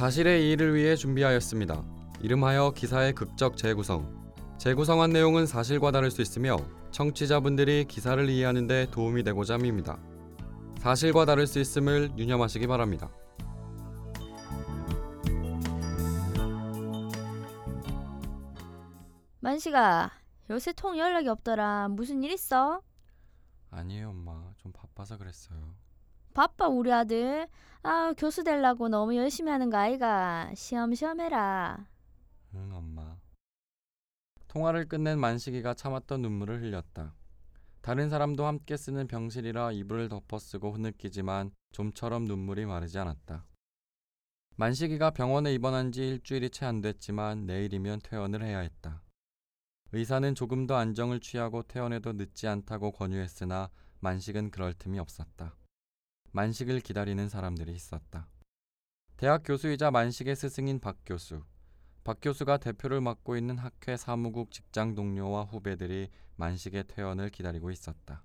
사실의 이의를 위해 준비하였습니다. 이름하여 기사의 극적 재구성. 재구성한 내용은 사실과 다를 수 있으며 청취자분들이 기사를 이해하는 데 도움이 되고자 합니다. 사실과 다를 수 있음을 유념하시기 바랍니다. 만식아, 요새 통 연락이 없더라. 무슨 일 있어? 아니에요, 엄마. 좀 바빠서 그랬어요. 바빠 우리 아들. 아, 교수 되려고 너무 열심히 하는 거 아이가. 시험시험 해라. 응, 엄마. 통화를 끝낸 만식이가 참았던 눈물을 흘렸다. 다른 사람도 함께 쓰는 병실이라 이불을 덮어쓰고 흐느끼지만 좀처럼 눈물이 마르지 않았다. 만식이가 병원에 입원한 지 일주일이 채 안 됐지만 내일이면 퇴원을 해야 했다. 의사는 조금 더 안정을 취하고 퇴원해도 늦지 않다고 권유했으나 만식은 그럴 틈이 없었다. 만식을 기다리는 사람들이 있었다. 대학 교수이자 만식의 스승인 박 교수. 박 교수가 대표를 맡고 있는 학회 사무국 직장 동료와 후배들이 만식의 퇴원을 기다리고 있었다.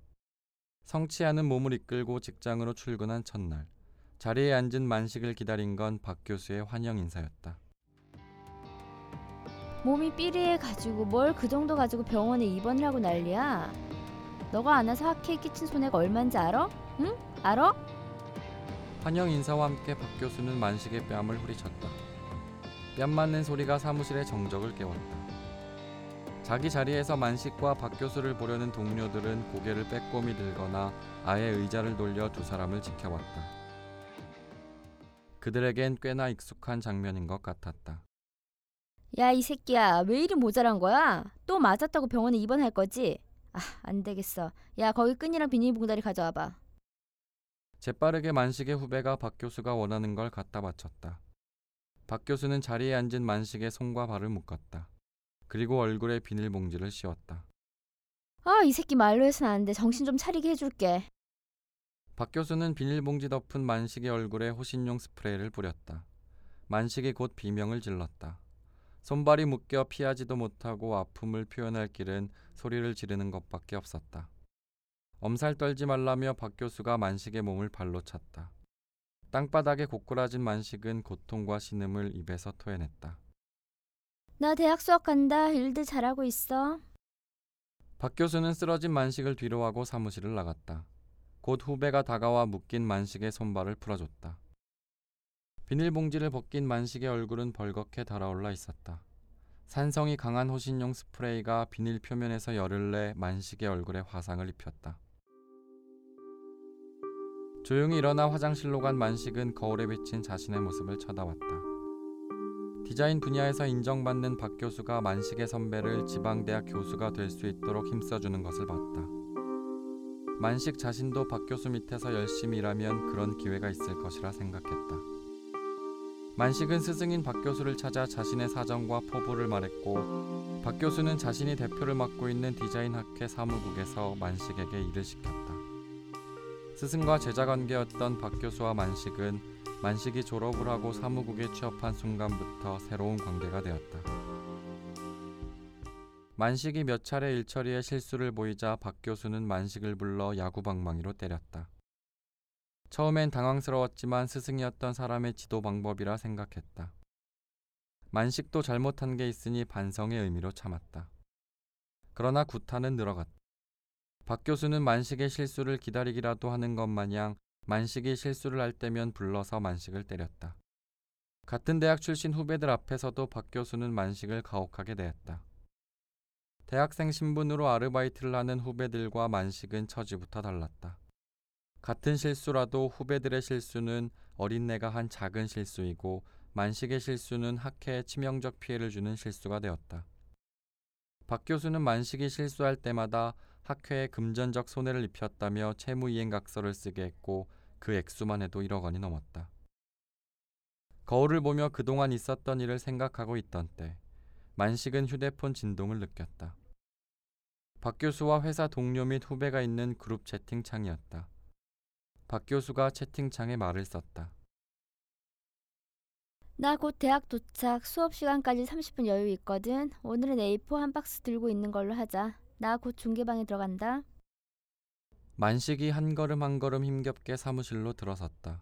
않은 몸을 이끌고 직장으로 출근한 첫날, 자리에 앉은 만식을 기다린 건 박 교수의 환영 인사였다. 몸이 삐리해 가지고 뭘 그 정도 가지고 병원에 입원을 하고 난리야. 너가 안 와서 학회에 끼친 손해가 얼마인지 알아? 응? 알아? 환영 인사와 함께 박 교수는 만식의 뺨을 후리쳤다. 뺨 맞는 소리가 사무실의 정적을 깨웠다. 자기 자리에서 만식과 박 교수를 보려는 동료들은 고개를 빼꼼히 들거나 아예 의자를 돌려 두 사람을 지켜봤다. 그들에겐 꽤나 익숙한 장면인 것 같았다. 야, 이 새끼야. 왜 이리 모자란 거야? 또 맞았다고 병원에 입원할 거지? 아, 안 되겠어. 야, 거기 끈이랑 비닐봉다리 가져와 봐. 재빠르게 만식의 후배가 박 교수가 원하는 걸 갖다 바쳤다. 박 교수는 자리에 앉은 만식의 손과 발을 묶었다. 그리고 얼굴에 비닐봉지를 씌웠다. 아, 이 새끼 말로 해서는 안 돼. 정신 좀 차리게 해줄게. 박 교수는 비닐봉지 덮은 만식의 얼굴에 호신용 스프레이를 뿌렸다. 만식이 곧 비명을 질렀다. 손발이 묶여 피하지도 못하고 아픔을 표현할 길은 소리를 지르는 것밖에 없었다. 엄살 떨지 말라며 박 교수가 만식의 몸을 발로 찼다. 땅바닥에 고꾸라진 만식은 고통과 신음을 입에서 토해냈다. 나 대학 수학 간다. 일들 잘하고 있어. 박 교수는 쓰러진 만식을 뒤로하고 사무실을 나갔다. 곧 후배가 다가와 묶인 만식의 손발을 풀어줬다. 비닐봉지를 벗긴 만식의 얼굴은 벌겋게 달아올라 있었다. 산성이 강한 호신용 스프레이가 비닐 표면에서 열을 내 만식의 얼굴에 화상을 입혔다. 조용히 일어나 화장실로 간 만식은 거울에 비친 자신의 모습을 쳐다봤다. 디자인 분야에서 인정받는 박 교수가 만식의 선배를 지방대학 교수가 될 수 있도록 힘써주는 것을 봤다. 만식 자신도 박 교수 밑에서 열심히 일하면 그런 기회가 있을 것이라 생각했다. 만식은 스승인 박 교수를 찾아 자신의 사정과 포부를 말했고 박 교수는 자신이 대표를 맡고 있는 디자인 학회 사무국에서 만식에게 일을 시켰다. 스승과 제자 관계였던 박 교수와 만식은 만식이 졸업을 하고 사무국에 취업한 순간부터 새로운 관계가 되었다. 만식이 몇 차례 일처리에 실수를 보이자 박 교수는 만식을 불러 야구방망이로 때렸다. 처음엔 당황스러웠지만 스승이었던 사람의 지도 방법이라 생각했다. 만식도 잘못한 게 있으니 반성의 의미로 참았다. 그러나 구타는 늘어갔다. 박 교수는 만식의 실수를 기다리기라도 하는 것 마냥 만식이 실수를 할 때면 불러서 만식을 때렸다. 같은 대학 출신 후배들 앞에서도 박 교수는 만식을 가혹하게 대했다. 대학생 신분으로 아르바이트를 하는 후배들과 만식은 처지부터 달랐다. 같은 실수라도 후배들의 실수는 어린내가 한 작은 실수이고 만식의 실수는 학회에 치명적 피해를 주는 실수가 되었다. 박 교수는 만식이 실수할 때마다 학회에 금전적 손해를 입혔다며 채무이행각서를 쓰게 했고 그 액수만 해도 1억 원이 넘었다. 거울을 보며 그동안 있었던 일을 생각하고 있던 때 만식은 휴대폰 진동을 느꼈다. 박 교수와 회사 동료 및 후배가 있는 그룹 채팅창이었다. 박 교수가 채팅창에 말을 썼다. 나 곧 대학 도착. 수업 시간까지 30분 여유 있거든. 오늘은 A4 한 박스 들고 있는 걸로 하자. 나 곧 중계방에 들어간다. 만식이 한 걸음 한 걸음 힘겹게 사무실로 들어섰다.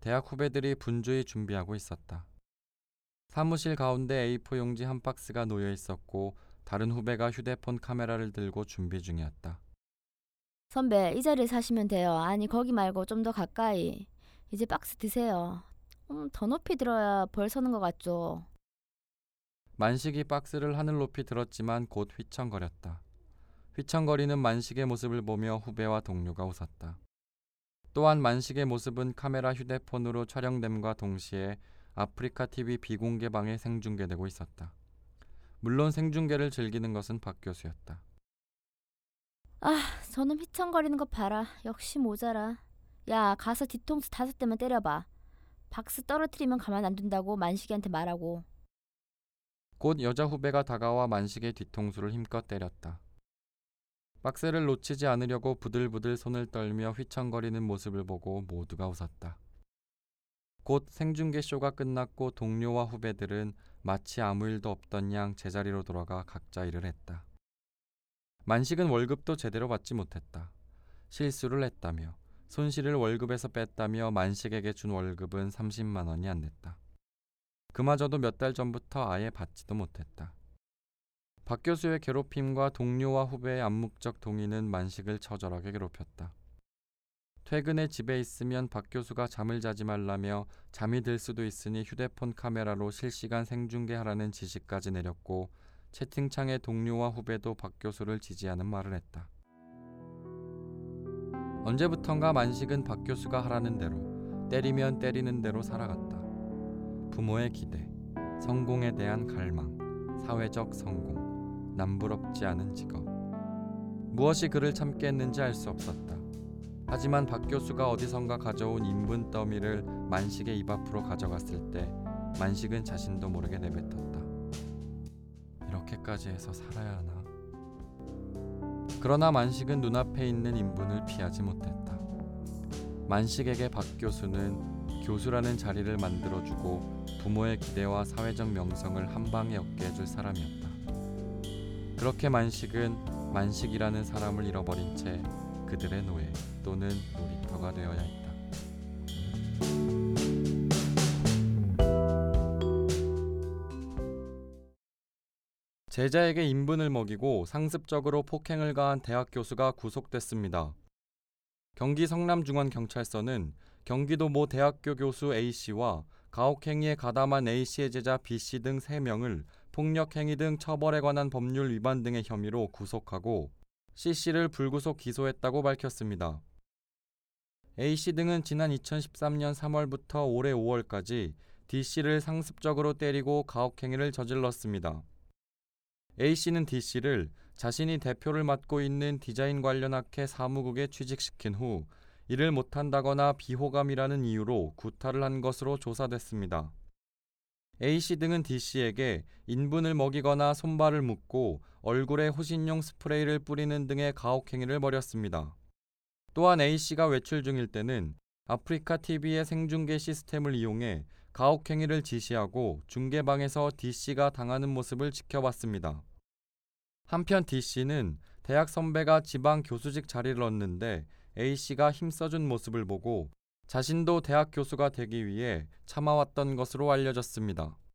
대학 후배들이 분주히 준비하고 있었다. 사무실 가운데 A4 용지 한 박스가 놓여 있었고 다른 후배가 휴대폰 카메라를 들고 준비 중이었다. 선배, 이 자리에 사시면 돼요. 아니, 거기 말고 좀 더 가까이. 이제 박스 드세요. 음, 더 높이 들어야 벌 서는 것 같죠. 만식이 박스를 하늘 높이 들었지만 곧 휘청거렸다. 휘청거리는 만식의 모습을 보며 후배와 동료가 웃었다. 또한 만식의 모습은 카메라 휴대폰으로 촬영됨과 동시에 아프리카 TV 비공개방에 생중계되고 있었다. 물론 생중계를 즐기는 것은 박 교수였다. 저놈 휘청거리는 거 봐라. 역시 모자라. 야, 가서 뒤통수 다섯 대만 때려봐. 박스 떨어뜨리면 가만 안 둔다고 만식이한테 말하고. 곧 여자 후배가 다가와 만식의 뒤통수를 힘껏 때렸다. 박스를 놓치지 않으려고 부들부들 손을 떨며 휘청거리는 모습을 보고 모두가 웃었다. 곧 생중계 쇼가 끝났고 동료와 후배들은 마치 아무 일도 없던 양 제자리로 돌아가 각자 일을 했다. 만식은 월급도 제대로 받지 못했다. 실수를 했다며 손실을 월급에서 뺐다며 만식에게 준 월급은 30만 원이 안 됐다. 그마저도 몇 달 전부터 아예 받지도 못했다. 박 교수의 괴롭힘과 동료와 후배의 암묵적 동의는 만식을 처절하게 괴롭혔다. 퇴근에 집에 있으면 박 교수가 잠을 자지 말라며 잠이 들 수도 있으니 휴대폰 카메라로 실시간 생중계하라는 지시까지 내렸고 채팅창에 동료와 후배도 박 교수를 지지하는 말을 했다. 언제부턴가 만식은 박 교수가 하라는 대로 때리면 때리는 대로 살아갔다. 부모의 기대, 성공에 대한 갈망, 사회적 성공, 남부럽지 않은 직업. 무엇이 그를 참게 했는지 알 수 없었다. 하지만 박 교수가 어디선가 가져온 인분 더미를 만식의 입 앞으로 가져갔을 때 만식은 자신도 모르게 내뱉었다. 이렇게까지 해서 살아야 하나? 그러나 만식은 눈앞에 있는 인분을 피하지 못했다. 만식에게 박 교수는 교수라는 자리를 만들어주고 부모의 기대와 사회적 명성을 한 방에 얻게 해줄 사람이었다. 그렇게 만식은 만식이라는 사람을 잃어버린 채 그들의 노예 또는 놀이터가 되어야 했다. 제자에게 인분을 먹이고 상습적으로 폭행을 가한 대학 교수가 구속됐습니다. 경기 성남중앙경찰서는 경기도 모 대학교 교수 A씨와 가혹행위에 가담한 A씨의 제자 B씨 등 3명을 폭력행위 등 처벌에 관한 법률 위반 등의 혐의로 구속하고 C씨를 불구속 기소했다고 밝혔습니다. A씨 등은 지난 2013년 3월부터 올해 5월까지 D씨를 상습적으로 때리고 가혹행위를 저질렀습니다. A씨는 D씨를 자신이 대표를 맡고 있는 디자인 관련 학회 사무국에 취직시킨 후 일을 못한다거나 비호감이라는 이유로 구타를 한 것으로 조사됐습니다. A씨 등은 D씨에게 인분을 먹이거나 손발을 묶고 얼굴에 호신용 스프레이를 뿌리는 등의 가혹행위를 벌였습니다. 또한 A씨가 외출 중일 때는 아프리카 TV의 생중계 시스템을 이용해 가혹행위를 지시하고 중계방에서 D씨가 당하는 모습을 지켜봤습니다. 한편 D씨는 대학 선배가 지방 교수직 자리를 얻는데 A씨가 힘써준 모습을 보고 자신도 대학 교수가 되기 위해 참아왔던 것으로 알려졌습니다.